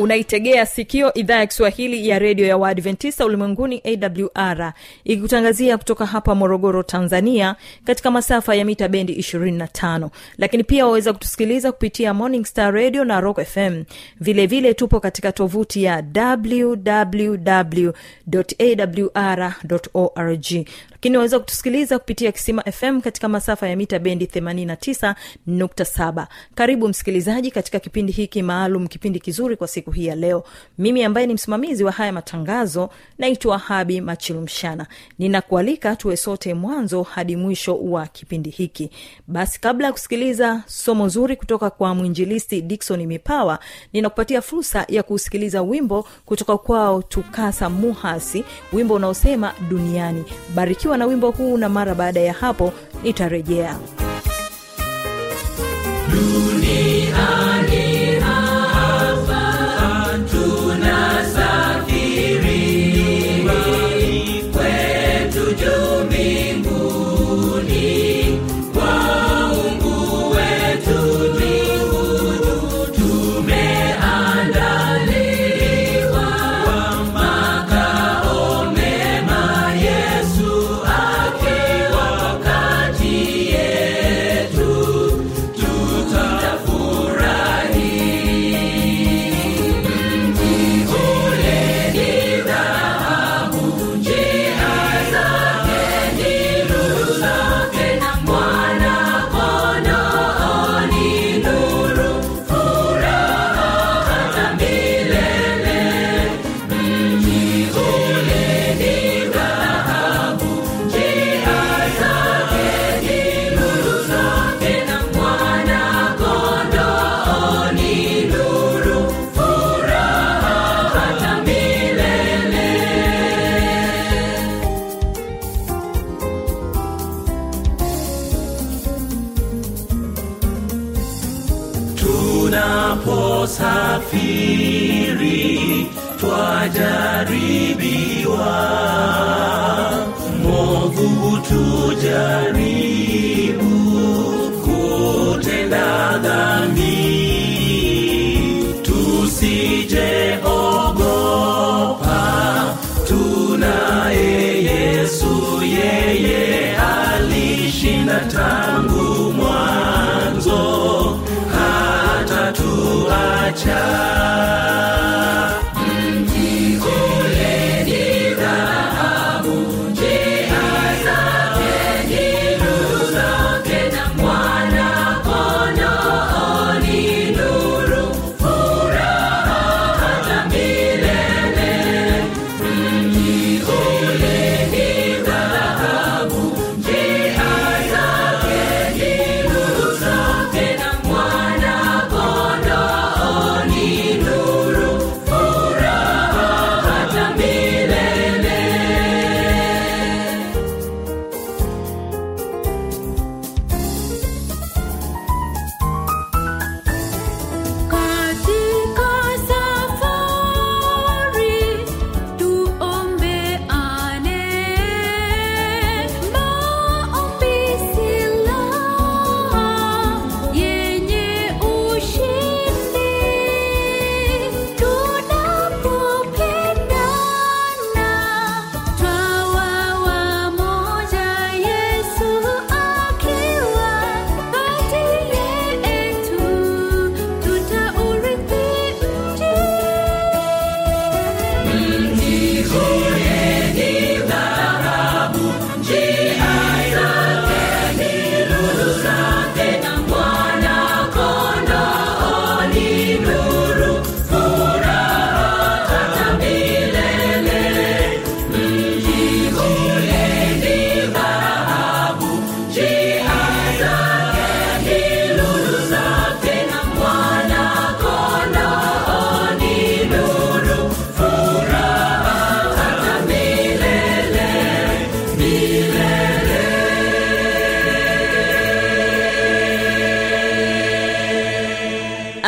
unaitegea sikio idhaa ya kiswahili ya redio ya waadventista ulimwenguni awr ikikutangazia kutoka hapa morogoro tanzania katika masafa ya mita bendi 25 lakini pia waweza kutusikiliza kupitia morning star radio na rock fm vilevile vile tupo katika tovuti ya www awr org lakini waweza kutusikiliza kupitia kisima fm katika masafa ya mita bendi 89.7 karibu msikilizaji katika kipindi hiki maalum kipindi kizuri kwa siku hii ya leo. Mimi ambaye ni msimamizi wa haya matangazo naitwa habi machilumshana. Ninakualika tuwe sote mwanzo hadi mwisho wa kipindi hiki. Basi kabla ya kusikiliza somo zuri kutoka kwa mwinjilisti dikson mipawa ninakupatia fursa ya kusikiliza wimbo kutoka kwao tukasa muhasi wimbo unaosema duniani. Barikiwa na wimbo huu na mara baada ya hapo nitarejea. tunaposafiri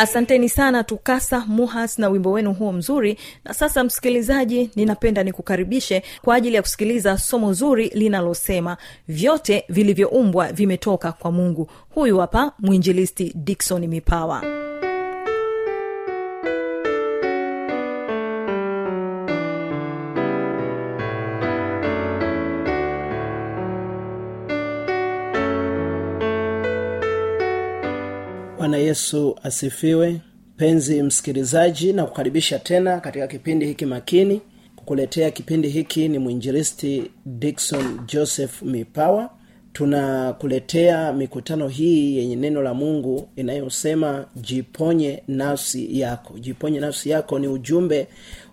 asanteni sana tukasa muhas na wimbo wenu huo mzuri. Na sasa msikilizaji ninapenda nikukaribishe kwa ajili ya kusikiliza somo zuri linalosema vyote vilivyoumbwa vimetoka kwa mungu. Huyu hapa mwinjilisti dikson mipawa bwana yesu asifiwe. Penzi msikilizaji na kukaribisha tena katika kipindi hiki makini. Kukuletea kipindi hiki ni mwinjilisti dikson joseph mipawa. Tunakuletea mikutano hii yenye neno la mungu inayosema jiponye nafsi yako. Jiponye nafsi yako ni ujumbe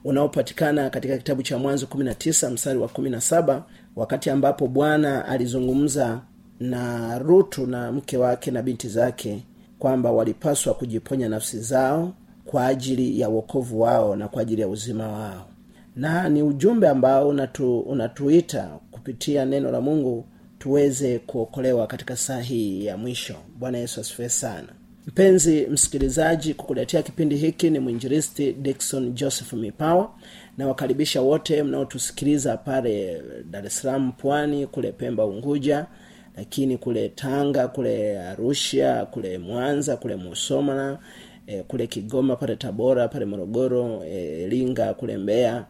unaopatikana katika kitabu cha mwanzo 19 mstari wa 17 wakati ambapo bwana alizungumza na rutu na mke wake na binti zake kwamba walipaswa kujiponya nafsi zao kwa ajili ya wokovu wao na kwa ajili ya uzima wao. Na ni ujumbe ambao unatu, unatuita kupitia neno la mungu tuweze kuokolewa katika saa hii ya mwisho. Bwana yesu asifue sana. Mpenzi msikilizaji kukuletea kipindi hiki ni mwinjiristi dikson joseph mipawa. Nawakaribisha wote mnaotusikiliza pale dar es salaam pwani kule pemba unguja lakini kule tanga kule arusha kule mwanza kule musoma e, kule kigoma pale tabora pale morogoro e, linga kule mbeya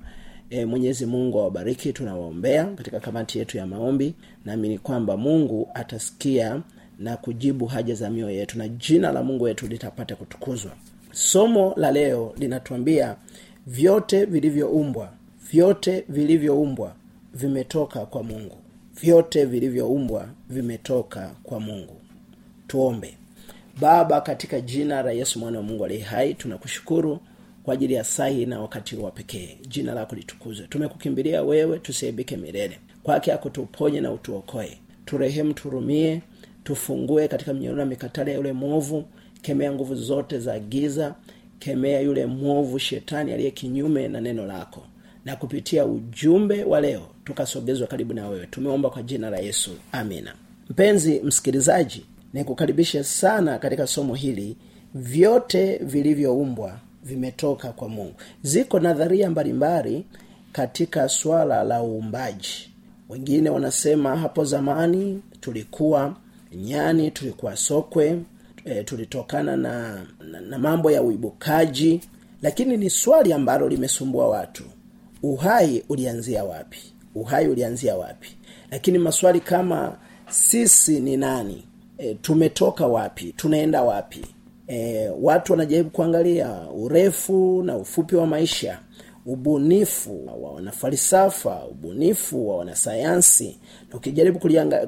e, mwenyezi mungu awabariki. Tunawaombea katika kamati yetu ya maombi. Naamini kwamba mungu atasikia na kujibu haja za mioyo yetu na jina la mungu wetu litapata kutukuzwa. Somo la leo linatuambia vyote vilivyoumbwa vyote vilivyoumbwa vimetoka kwa mungu vyote vilivyoumbwa vimetoka kwa mungu. Tuombe. Baba katika jina la yesu mwana wa mungu aliye hai tunakushukuru kwa ajili ya sahi na wakati wa pekee. Jina lako litukuzwe. Tumekukimbilia wewe tusiebike milele. Kwake ako tuponye na utuokoe. Turehemu turumie tufungue katika mnyororo na mikatale ya yule mwovu. Kemea nguvu zote za giza. Kemea yule mwovu shetani aliye kinyume na neno lako na kupitia ujumbe wa leo tukasogezwa karibu na wewe. Tumeomba kwa jina la yesu. Amina. Mpenzi msikilizaji nikukaribishe sana katika somo hili. Vyote vilivyoumbwa vimetoka kwa mungu. Ziko nadharia mbalimbali katika swala la uumbaji. Wengine wanasema hapo zamani tulikuwa nyani tulikuwa sokwe e, tulitokana na, na, na mambo ya uibukaji. Lakini ni swali ambalo limesumbua watu uhai ulianzia wapi? Uhai ulianzia wapi? Lakini maswali kama sisi ni nani? E, tumetoka wapi? Tunaenda wapi? E, watu wanajaribu kuangalia urefu na ufupi wa maisha ubunifu wa wanafalsafa ubunifu wa wanasayansi. Na ukijaribu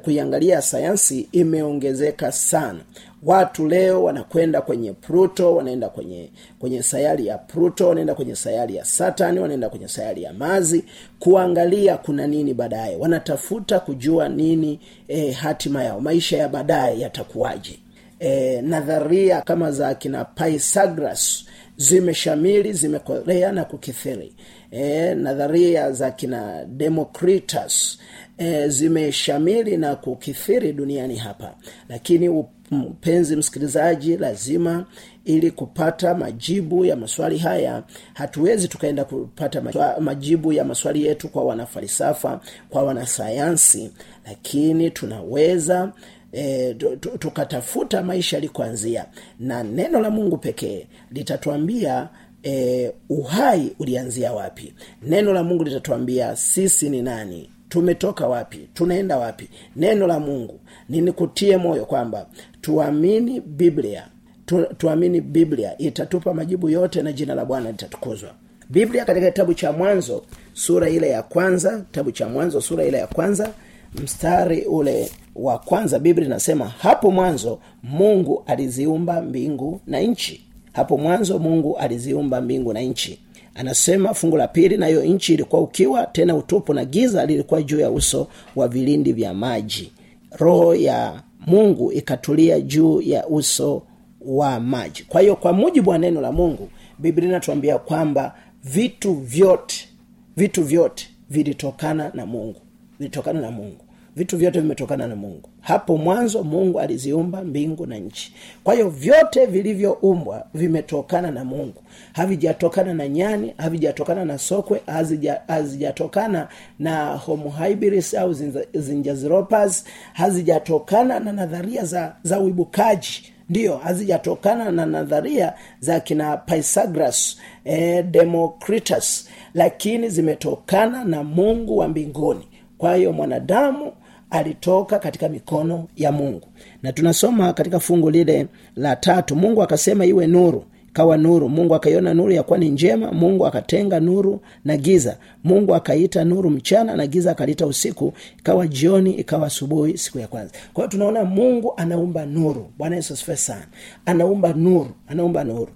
kuiangalia sayansi imeongezeka sana watu leo wanakwenda kwenye pluto wanaenda kwenye kwenye sayari ya pluto wanaenda kwenye sayari ya satani wanaenda kwenye sayari ya mazi kuangalia kuna nini baadaye. Wanatafuta kujua nini e, hatima yao maisha ya baadaye yatakuwaje. E, nadharia kama za kina Pythagoras zimeshamili zimekolea na kukithiri. E, nadharia za kina Democritus e, zimeshamili na kukithiri duniani hapa. Lakini mpenzi msikilizaji lazima ili kupata majibu ya maswali haya hatuwezi tukaenda kupata majibu ya maswali yetu kwa wanafalsafa kwa wanasayansi lakini tunaweza e, tukatafuta maisha yalikoanzia na neno la mungu pekee litatuambia e, uhai ulianzia wapi? Neno la mungu litatuambia sisi ni nani? Tumetoka wapi? Tunaenda wapi? Neno la mungu ninikutie moyo kwamba tuamini biblia tu, tuamini biblia itatupa majibu yote na jina la bwana litatukuzwa. Biblia katika kitabu cha mwanzo sura ile ya kwanza kitabu cha mwanzo sura ile ya kwanza mstari ule wa kwanza biblia inasema hapo mwanzo mungu aliziumba mbingu na nchi. Hapo mwanzo mungu aliziumba mbingu na nchi. Anasema fungu la pili nayo nchi ilikuwa ukiwa tena utupu na giza lilikuwa juu ya uso wa vilindi vya maji roho ya mungu ikatulia juu ya uso wa maji. Kwa hiyo kwa mujibu wa neno la mungu biblia inatuambia kwamba vitu vyote vitu vyote vilitokana na mungu. Vilitokana na mungu. Vitu vyote vimetokana na mungu hapo mwanzo mungu aliziumba mbingu na nchi. Kwa hiyo vyote vilivyoumbwa vimetokana na mungu. Havijatokana na nyani havijatokana na sokwe hazijatokana na homohybris au zinjaziropas hazijatokana na nadharia za, za uibukaji. Ndiyo hazijatokana na nadharia za kina pisagras eh, democritus lakini zimetokana na mungu wa mbinguni. Kwa hiyo mwanadamu alitoka katika mikono ya mungu. Na tunasoma katika fungu lile la tatu mungu akasema iwe nuru kawa nuru. Mungu akaiona nuru yakuwa ni njema mungu akatenga nuru na giza. Mungu akaita nuru mchana na giza akaliita usiku ikawa jioni ikawa asubuhi siku ya kwanza. Kwa hiyo tunaona mungu anaumba nuru. Bwana yesu asifiwe sana. Anaumba nuru anaumba nuru.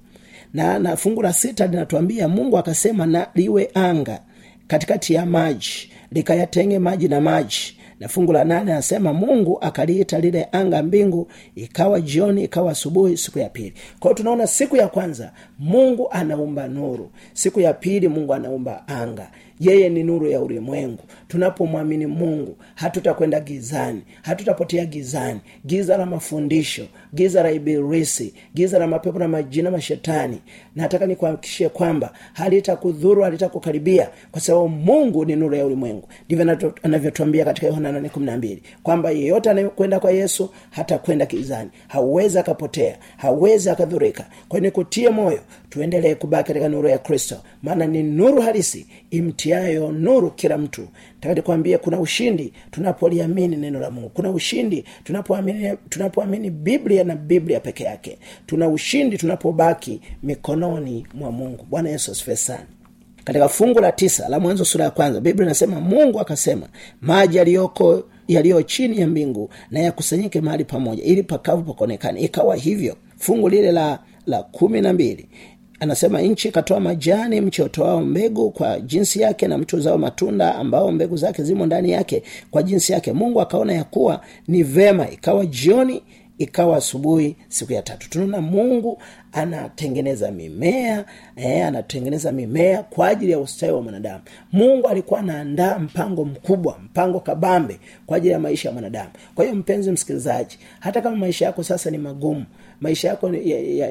Na na fungu la sita linatuambia mungu akasema na liwe anga katikati ya maji likayatenge maji na maji na fungu la nane anasema mungu akaliita lile anga mbingu ikawa jioni ikawa asubuhi siku ya pili. Kwa tunaona siku ya kwanza mungu anaumba nuru. Siku ya pili mungu anaumba anga yeye ni nuru ya ulimwengu. Tunapomwamini mungu hatutakwenda gizani hatutapotea gizani. Giza la mafundisho giza la ibilisi giza la mapepo na majina mashetani nataka nikuhakikishie kwamba halitakudhuru halitakukaribia kwa sababu mungu ni nuru ya ulimwengu. Ndivyo anavyotuambia katika yohana 812 kwamba yeyote anayekwenda kwa yesu hatakwenda gizani. Hauwezi akapotea hauwezi akadhurika. Kwa nikutie moyo tuendelee kubaki katika nuru ya kristo. Maana ni nuru halisi imtiayo nuru kila mtu. Takatikwambia kuna ushindi tunapoliamini neno la mungu. Kuna ushindi tunapoamini tunapoamini biblia na biblia peke yake. Tuna ushindi tunapobaki mikononi mwa mungu. Bwana yesu asifiwe sana. Katika fungu la tisa la mwanzo sura ya kwanza biblia inasema mungu akasema maji yaliyoko yaliyo chini ya mbingu na yakusanyike mahali pamoja ili pakavu pakonekana ikawa hivyo. Fungu lile la la kumi na mbili anasema nchi ikatoa majani mchi utoao mbegu kwa jinsi yake na mti uzao matunda ambao mbegu zake zimo ndani yake kwa jinsi yake. Mungu akaona ya kuwa ni vema ikawa jioni ikawa asubuhi siku ya tatu. Tunaona mungu anatengeneza mimea eh, anatengeneza mimea kwa ajili ya ustawi wa mwanadamu. Mungu alikuwa anaandaa mpango mkubwa mpango kabambe kwa ajili ya maisha ya mwanadamu. Kwa hiyo mpenzi msikilizaji hata kama maisha yako sasa ni magumu maisha yako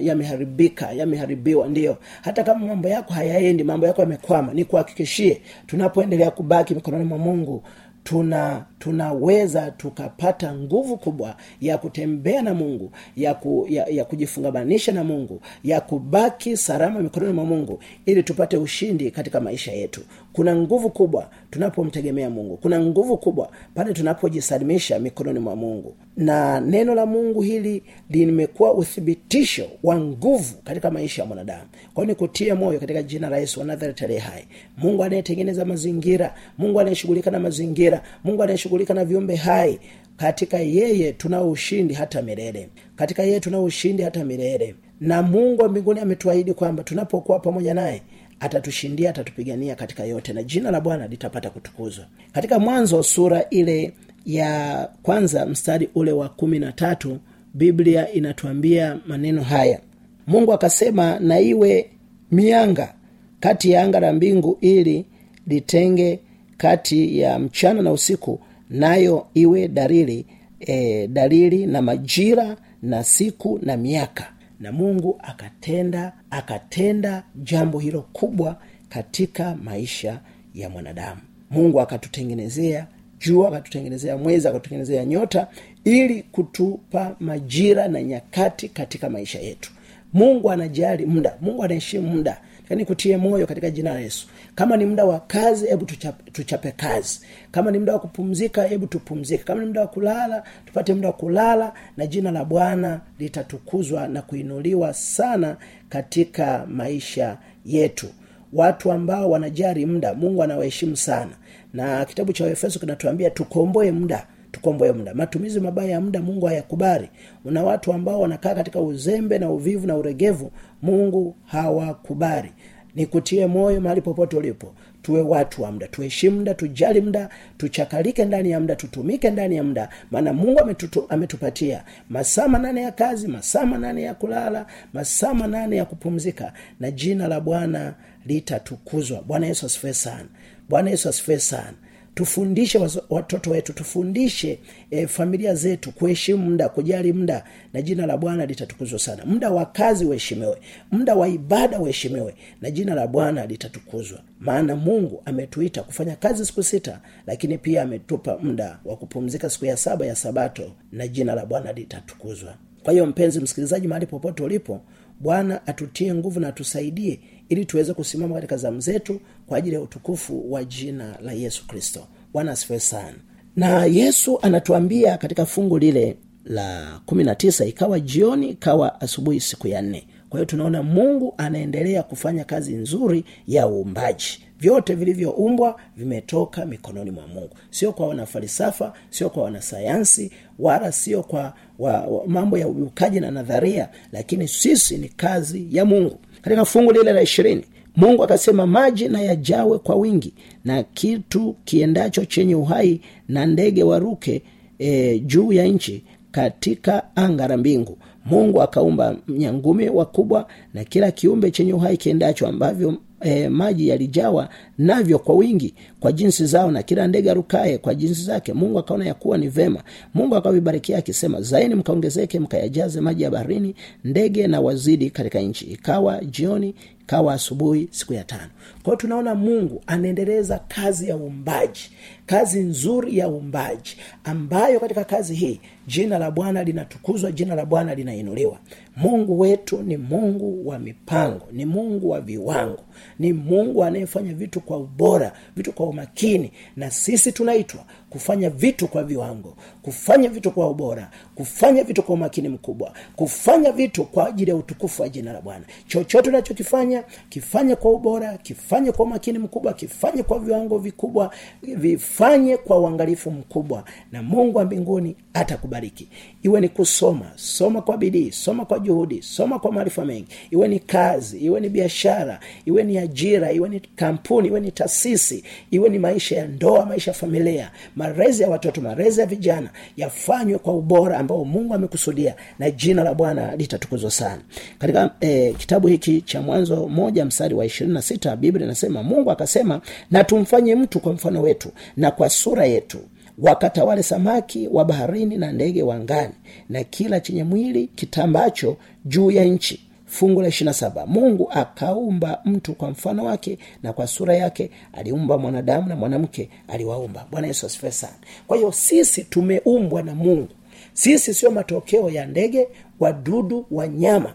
yameharibika ya, ya yameharibiwa ndio. Hata kama mambo yako hayaendi mambo yako yamekwama ni kuhakikishie tunapoendelea kubaki mikononi mwa mungu tuna tunaweza tukapata nguvu kubwa ya kutembea na mungu ya, ku, ya, ya kujifungamanisha na mungu ya kubaki salama mikononi mwa mungu ili tupate ushindi katika maisha yetu. Kuna nguvu kubwa tunapomtegemea mungu. Kuna nguvu kubwa pale tunapojisalimisha mikononi mwa mungu. Na neno la mungu hili limekuwa uthibitisho wa nguvu katika maisha ya mwanadamu. Kwao ni kutia moyo katika jina la yesu wa nazareti hai. Mungu anayetengeneza mazingira mungu anayeshughulika na mazingira mungu anayeshughulika na viumbe hai katika yeye tunao ushindi hata milele. Katika yeye tunao ushindi hata milele. Na mungu wa mbinguni ametuahidi kwamba tunapokuwa pamoja naye atatushindia atatupigania katika yote na jina la bwana litapata kutukuzwa. Katika mwanzo sura ile ya kwanza mstari ule wa kumi na tatu biblia inatuambia maneno haya. Mungu akasema na iwe mianga kati ya anga la mbingu ili litenge kati ya mchana na usiku nayo iwe dalili e, dalili na majira na siku na miaka. Na mungu akatenda akatenda jambo hilo kubwa katika maisha ya mwanadamu. Mungu akatutengenezea jua akatutengenezea mwezi akatutengenezea nyota ili kutupa majira na nyakati katika maisha yetu. Mungu anajali muda. Mungu anaheshimu muda yani kutie moyo katika jina la yesu. Kama ni muda wa kazi hebu tuchape, tuchape kazi. Kama ni muda wa kupumzika hebu tupumzike. Kama ni muda wa kulala tupate muda wa kulala na jina la bwana litatukuzwa na kuinuliwa sana katika maisha yetu. Watu ambao wanajari muda mungu anawaheshimu sana. Na kitabu cha efeso kinatuambia tukomboe muda tukomboe muda. Matumizi mabaya ya muda mungu hayakubali. Una watu ambao wanakaa katika uzembe na uvivu na uregevu mungu hawakubali. Nikutie moyo mahali popote ulipo. Tuwe watu wa mda tuheshimu mda tujali mda tuchakalike ndani ya mda tutumike ndani ya mda maana mungu ametutu, ametupatia. Masaa manane ya kazi masaa manane ya kulala masaa manane ya kupumzika. Na jina la bwana litatukuzwa bwana yesu asifue sana. Bwana yesu asifue sana tufundishe watoto wetu tufundishe e, familia zetu kuheshimu muda kujali muda na jina la bwana litatukuzwa sana. Muda wa kazi uheshimiwe muda wa ibada uheshimiwe na jina la bwana litatukuzwa. Maana mungu ametuita kufanya kazi siku sita lakini pia ametupa muda wa kupumzika siku ya saba ya sabato na jina la bwana litatukuzwa. Kwa hiyo mpenzi msikilizaji mahali popote ulipo bwana atutie nguvu na atusaidie ili tuweze kusimama katika zamu zetu kwa ajili ya utukufu wa jina la yesu kristo. Bwana asifiwe sana. Na yesu anatuambia katika fungu lile la kumi na tisa ikawa jioni ikawa asubuhi siku ya nne. Kwa hiyo tunaona mungu anaendelea kufanya kazi nzuri ya uumbaji. Vyote vilivyoumbwa vimetoka mikononi mwa mungu. Sio kwa wanafalisafa sio kwa wanasayansi wala sio kwa wa, wa, mambo ya ujukaji na nadharia lakini sisi ni kazi ya mungu katika fungu lile la ishirini mungu akasema maji na yajawe kwa wingi na kitu kiendacho chenye uhai na ndege waruke e, juu ya nchi katika anga la mbingu. Mungu akaumba nyangumi wakubwa na kila kiumbe chenye uhai kiendacho ambavyo e, maji yalijawa navyo kwa wingi kwa jinsi zao na kila ndege arukaye kwa jinsi zake. Mungu akaona ya kuwa ni vema. Mungu akavibarikia akisema zaini mkaongezeke mkayajaze maji ya baharini ndege na wazidi katika nchi. Ikawa jioni ikawa asubuhi siku ya tano. Kwao tunaona mungu anaendeleza kazi ya uumbaji kazi nzuri ya uumbaji ambayo katika kazi hii jina la bwana linatukuzwa jina la bwana linainuliwa. Mungu wetu ni mungu wa mipango ni mungu wa viwango ni mungu anayefanya vitu kwa ubora vitu kwa umakini. Na sisi tunaitwa kufanya vitu kwa viwango kufanya vitu kwa ubora kufanya vitu kwa umakini mkubwa kufanya vitu kwa ajili ya utukufu wa jina la bwana. Chochote unachokifanya kifanye kwa ubora kifanye kwa umakini mkubwa kifanye kwa viwango vikubwa vifanye kwa uangalifu mkubwa na mungu wa mbinguni atakubariki. Iwe ni kusoma soma kwa bidii soma kwa juhudi soma kwa maarifa mengi. Iwe ni kazi iwe ni biashara iwe ni ajira iwe ni kampuni iwe ni taasisi iwe ni maisha ya ndoa maisha ya familia malezi ya watoto malezi ya vijana yafanywe kwa ubora ambao mungu amekusudia na jina la bwana litatukuzwa sana. Katika eh, kitabu hiki cha mwanzo moja mstari wa ishirini na sita biblia inasema mungu akasema na tumfanye mtu kwa mfano wetu na kwa sura yetu wakatawale samaki wa baharini na ndege wa ngani na kila chenye mwili kitambacho juu ya nchi fungu la ishirina saba. Mungu akaumba mtu kwa mfano wake na kwa sura yake. Aliumba mwanadamu na mwanamke aliwaumba. Bwana yesu asifiwe sana. Kwa hiyo sisi tumeumbwa na mungu. Sisi sio matokeo ya ndege wadudu wanyama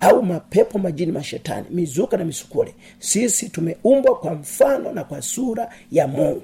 au mapepo majini mashetani mizuka na misukule. Sisi tumeumbwa kwa mfano na kwa sura ya mungu.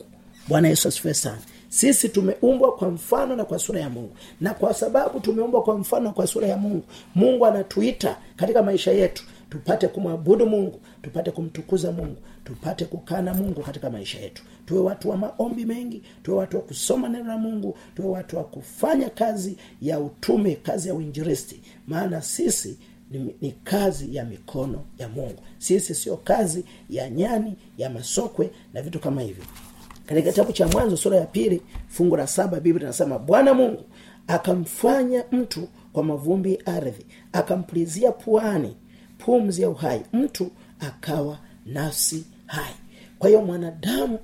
Bwana yesu asifiwe sana sisi tumeumbwa kwa mfano na kwa sura ya mungu. Na kwa sababu tumeumbwa kwa mfano na kwa sura ya mungu mungu anatuita katika maisha yetu tupate kumwabudu mungu tupate kumtukuza mungu tupate kukaa na mungu katika maisha yetu. Tuwe watu wa maombi mengi tuwe watu wa kusoma neno la mungu tuwe watu wa kufanya kazi ya utume kazi ya uinjiristi maana sisi ni, ni kazi ya mikono ya mungu. Sisi sio kazi ya nyani ya masokwe na vitu kama hivyo katika kitabu cha mwanzo sura ya pili fungu la saba biblia inasema bwana mungu akamfanya mtu kwa mavumbi ardhi akampulizia puani pumzi ya uhai mtu akawa nafsi hai. Kwa hiyo mwanadamu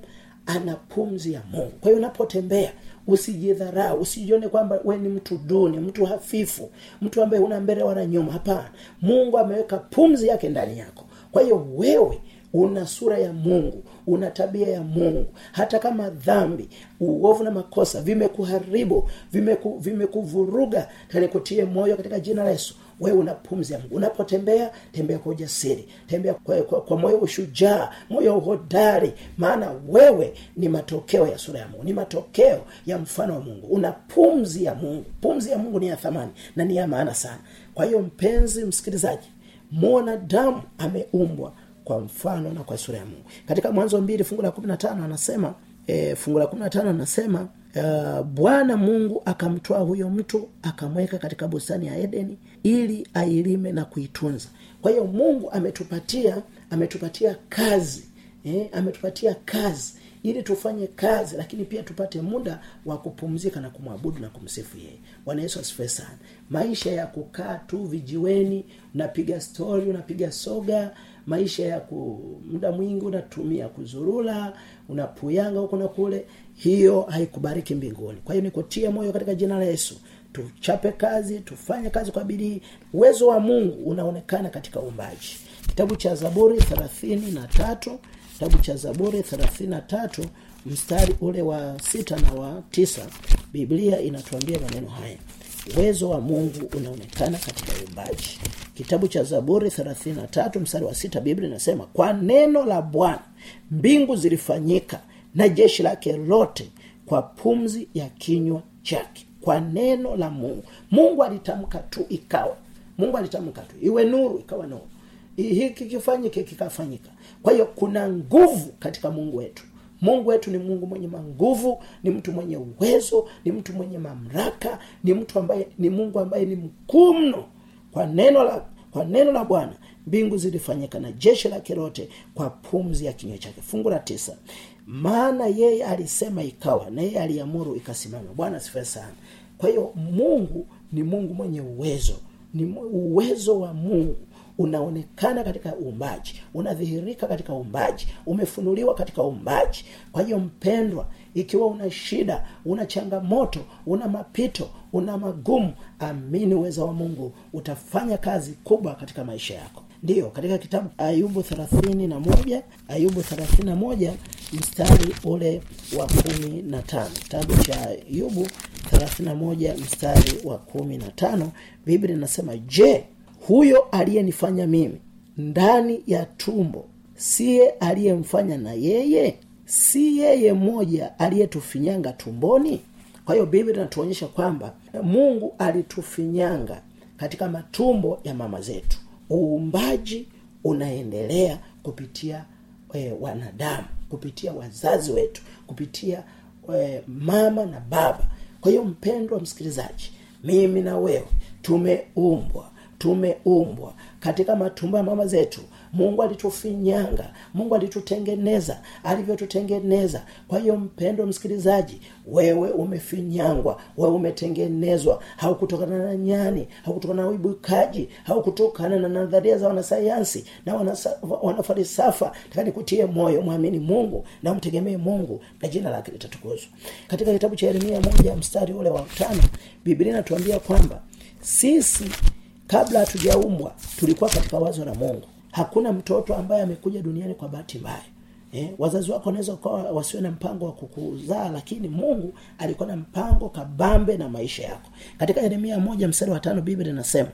ana pumzi ya mungu. Kwa hiyo unapotembea usijidharau usijione kwamba we ni mtu duni mtu hafifu mtu ambaye una mbele wala nyuma. Hapana. Mungu ameweka pumzi yake ndani yako. Kwa hiyo wewe una sura ya mungu una tabia ya mungu. Hata kama dhambi uovu na makosa vimekuharibu vimeku, vimekuvuruga kutie moyo katika jina la yesu. Wewe una pumzi ya mungu. Unapotembea tembea kwa ujasiri. Tembea kwa, kwa, kwa moyo ushujaa moyo uhodari. Maana wewe ni matokeo ya sura ya mungu ni matokeo ya mfano wa mungu. Una pumzi ya mungu. Pumzi ya mungu ni ya thamani na ni ya maana sana. Kwa hiyo mpenzi msikilizaji mwanadamu ameumbwa kwa mfano na kwa sura ya mungu. Katika mwanzo mbili fungu la kumi na tano anasema e, fungu la kumi na tano anasema uh, bwana mungu akamtwaa huyo mtu akamweka katika bustani ya edeni ili ailime na kuitunza. Kwa hiyo mungu ametupatia ametupatia kazi eh, ametupatia kazi ili tufanye kazi lakini pia tupate muda wa kupumzika na kumwabudu na kumsifu yeye. Bwana yesu asifiwe sana. Maisha ya kukaa tu vijiweni unapiga stori unapiga soga maisha ya ku muda mwingi unatumia kuzurula unapuyanga huko na kule. Hiyo haikubariki mbinguni. Kwa hiyo nikutie moyo katika jina la yesu. Tuchape kazi tufanye kazi kwa bidii. Uwezo wa mungu unaonekana katika uumbaji. Kitabu cha zaburi thelathini na tatu kitabu cha zaburi thelathini na tatu mstari ule wa sita na wa tisa biblia inatuambia maneno haya uwezo wa mungu unaonekana katika uumbaji kitabu cha zaburi 33 mstari wa sita biblia inasema kwa neno la bwana mbingu zilifanyika na jeshi lake lote kwa pumzi ya kinywa chake. Kwa neno la mungu. Mungu alitamka tu ikawa. Mungu alitamka tu. Iwe nuru ikawa nuru. Hiki kifanyike kikafanyika. Kwa hiyo kuna nguvu katika mungu wetu mungu wetu ni mungu mwenye manguvu ni mtu mwenye uwezo ni mtu mwenye mamlaka ni mtu ambaye ni mungu ambaye ni mkuu mno. Kwa neno la kwa neno la bwana mbingu zilifanyika na jeshi lake lote kwa pumzi ya kinywa chake. Fungu la tisa. Maana yeye alisema ikawa na yeye aliamuru ikasimama. Bwana sifa sana. Kwa hiyo mungu ni mungu mwenye uwezo ni uwezo wa mungu unaonekana katika uumbaji unadhihirika katika uumbaji umefunuliwa katika uumbaji. Kwa hiyo mpendwa ikiwa una shida una changamoto una mapito una magumu amini uwezo wa mungu utafanya kazi kubwa katika maisha yako. Ndiyo katika kitabu ayubu thelathini na moja ayubu thelathini na moja mstari ule wa kumi na tano. Kitabu cha ayubu thelathini na moja mstari wa kumi na tano biblia inasema je huyo aliyenifanya mimi ndani ya tumbo siye aliyemfanya na yeye? Si yeye mmoja aliyetufinyanga tumboni? Kwa hiyo biblia inatuonyesha kwamba mungu alitufinyanga katika matumbo ya mama zetu. Uumbaji unaendelea kupitia e, wanadamu kupitia wazazi wetu kupitia e, mama na baba. Kwa hiyo mpendwa msikilizaji mimi na wewe tumeumbwa tumeumbwa. Katika matumbo ya mama zetu mungu alitufinyanga mungu alitutengeneza alivyotutengeneza. Kwa hiyo mpendo msikilizaji wewe umefinyangwa wewe umetengenezwa. Haukutokana na nyani haukutokana na uibukaji haukutokana na nadharia za wanasayansi na wanasa, wanafarisafa taka nikutie moyo mwamini mungu na mtegemee mungu na jina lake litatukuzwa. Katika kitabu cha yeremia moja mstari ule wa tano biblia inatuambia kwamba sisi kabla hatujaumbwa tulikuwa katika wazo la mungu. Hakuna mtoto ambaye amekuja duniani kwa bahati mbaya. Eh, wazazi wako wanaweza ukawa wasiwe na mpango wa kukuzaa lakini mungu alikuwa na mpango kabambe na maisha yako. Katika yeremia moja mstari wa tano biblia inasema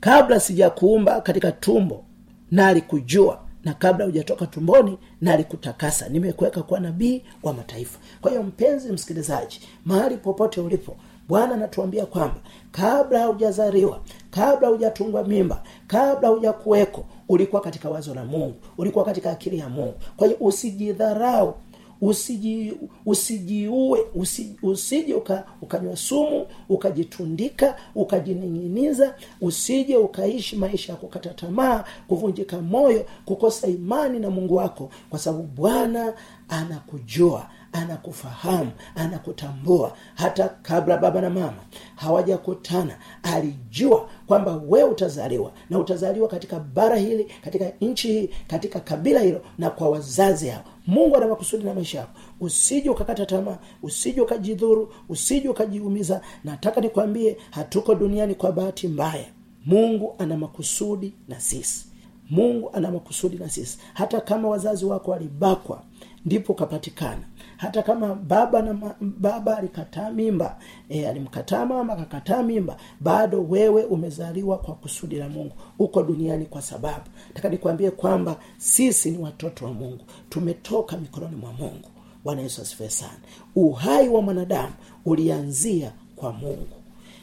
kabla sijakuumba katika tumbo na alikujua na kabla hujatoka tumboni na alikutakasa nimekuweka kuwa nabii wa mataifa. Kwa hiyo mpenzi msikilizaji mahali popote ulipo bwana anatuambia kwamba kabla haujazaliwa kabla hujatungwa mimba kabla hujakuweko ulikuwa katika wazo la mungu ulikuwa katika akili ya mungu. Kwa hiyo usijidharau usiji usijiue usiji, usije uka, ukanywa sumu ukajitundika ukajining'iniza usije ukaishi maisha ya kukata tamaa kuvunjika moyo kukosa imani na mungu wako kwa sababu bwana anakujua anakufahamu anakutambua. Hata kabla baba na mama hawajakutana alijua kwamba wewe utazaliwa na utazaliwa katika bara hili katika nchi hii katika kabila hilo na kwa wazazi hao. Mungu ana makusudi na maisha yako. Usije ukakata tamaa usije ukajidhuru usije ukajiumiza. Nataka nikwambie hatuko duniani kwa bahati mbaya. Mungu ana makusudi na sisi. Mungu ana makusudi na sisi. Hata kama wazazi wako walibakwa ndipo ukapatikana. Hata kama baba na ma, baba alikataa mimba e, alimkataa mama akakataa mimba bado wewe umezaliwa kwa kusudi la mungu. Uko duniani kwa sababu. Taka nikwambie kwamba sisi ni watoto wa mungu. Tumetoka mikononi mwa mungu. Bwana yesu asifiwe sana. Uhai wa mwanadamu ulianzia kwa mungu.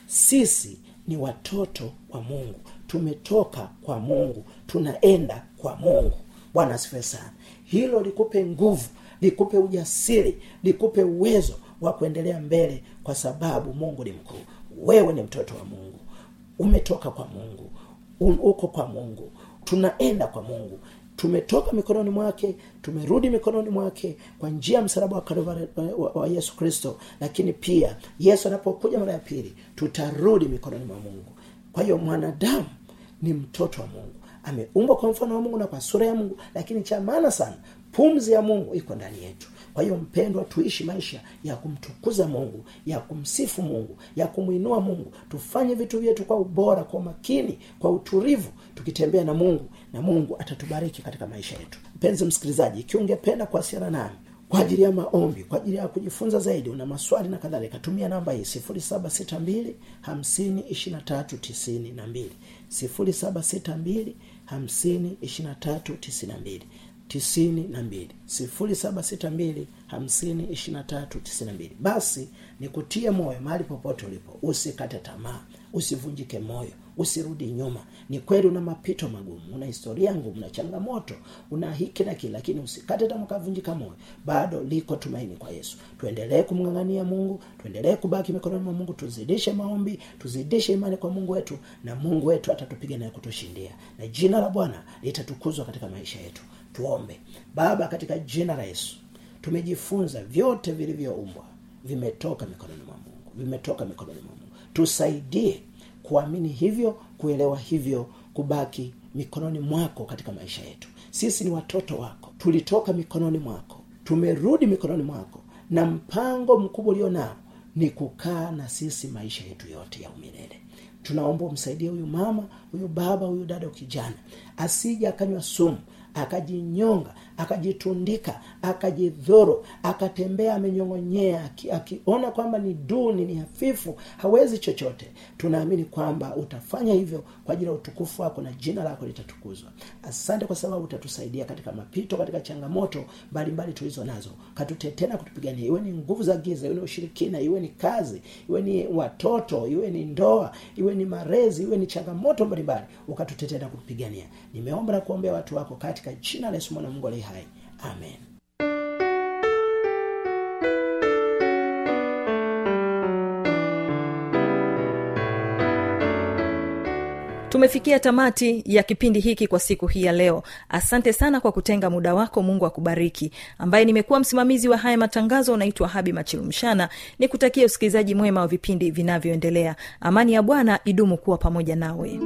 Sisi ni watoto wa mungu. Tumetoka kwa mungu. Tunaenda kwa mungu. Bwana asifiwe sana hilo likupe nguvu likupe ujasiri likupe uwezo wa kuendelea mbele kwa sababu mungu ni mkuu. Wewe ni mtoto wa mungu. Umetoka kwa mungu. Uko kwa mungu. Tunaenda kwa mungu. Tumetoka mikononi mwake tumerudi mikononi mwake kwa njia ya msalaba wa, Kalvari- wa, yesu kristo. Lakini pia yesu anapokuja mara ya pili tutarudi mikononi mwa mungu. Kwa hiyo mwanadamu ni mtoto wa mungu ameumbwa kwa mfano wa mungu na kwa sura ya mungu lakini cha maana sana pumzi ya mungu iko ndani yetu. Kwa hiyo mpendwa tuishi maisha ya kumtukuza mungu ya kumsifu mungu ya kumwinua mungu. Tufanye vitu vyetu kwa ubora kwa umakini kwa utulivu. Tukitembea na mungu na mungu atatubariki katika maisha yetu. Mpenzi msikilizaji ikiwa ungependa kuwasiliana nami kwa ajili ya maombi kwa ajili ya kujifunza zaidi una maswali na kadhalika tumia namba hii 762 52392 762 52392 tisini na mbili. Sifuri saba sita mbili. Basi nikutie moyo mahali popote ulipo. Usikate tamaa. Usivunjike moyo usirudi nyuma. Ni kweli una mapito magumu una historia ngumu una changamoto una hiki na kile lakini usikate tamaa moyo. Bado liko tumaini kwa yesu. Tuendelee kumng'ang'ania mungu tuendelee kubaki mikononi mwa mungu tuzidishe maombi tuzidishe imani kwa mungu wetu na mungu wetu atatupiga naye kutushindia. Na jina la bwana litatukuzwa katika maisha yetu. Tuombe. Baba katika jina la yesu tumejifunza vyote vilivyoumbwa vimetoka mikononi mwa mungu vimetoka mikononi mwa mungu. Tusaidie kuamini hivyo kuelewa hivyo kubaki mikononi mwako katika maisha yetu. Sisi ni watoto wako. Tulitoka mikononi mwako. Tumerudi mikononi mwako. Na mpango mkubwa ulio nao ni kukaa na sisi maisha yetu yote ya umilele. Tunaomba umsaidie huyu mama huyu baba huyu dada kijana. Asije akanywa sumu akajinyonga akajitundika akajidhuru akatembea amenyong'onyea aki- akiona kwamba ni duni ni hafifu hawezi chochote. Tunaamini kwamba utafanya hivyo kwa ajili ya utukufu wako na jina lako litatukuzwa. Asante kwa sababu utatusaidia katika mapito katika changamoto mbalimbali tulizo nazo. Katutetee na kutupigania. Iwe ni nguvu za giza iwe ni ushirikina iwe ni kazi iwe ni watoto iwe ni ndoa iwe ni marezi iwe ni changamoto mbalimbali ukatutetea na kutupigania. Nimeomba na kuombea watu wako katika jina la yesu mwana mungu aliye hai. Amen. Tumefikia tamati ya kipindi hiki kwa siku hii ya leo. Asante sana kwa kutenga muda wako. Mungu akubariki. Ambaye nimekuwa msimamizi wa haya matangazo unaitwa habi machilumshana. Ni kutakia usikilizaji mwema wa vipindi vinavyoendelea. Amani ya bwana idumu kuwa pamoja nawe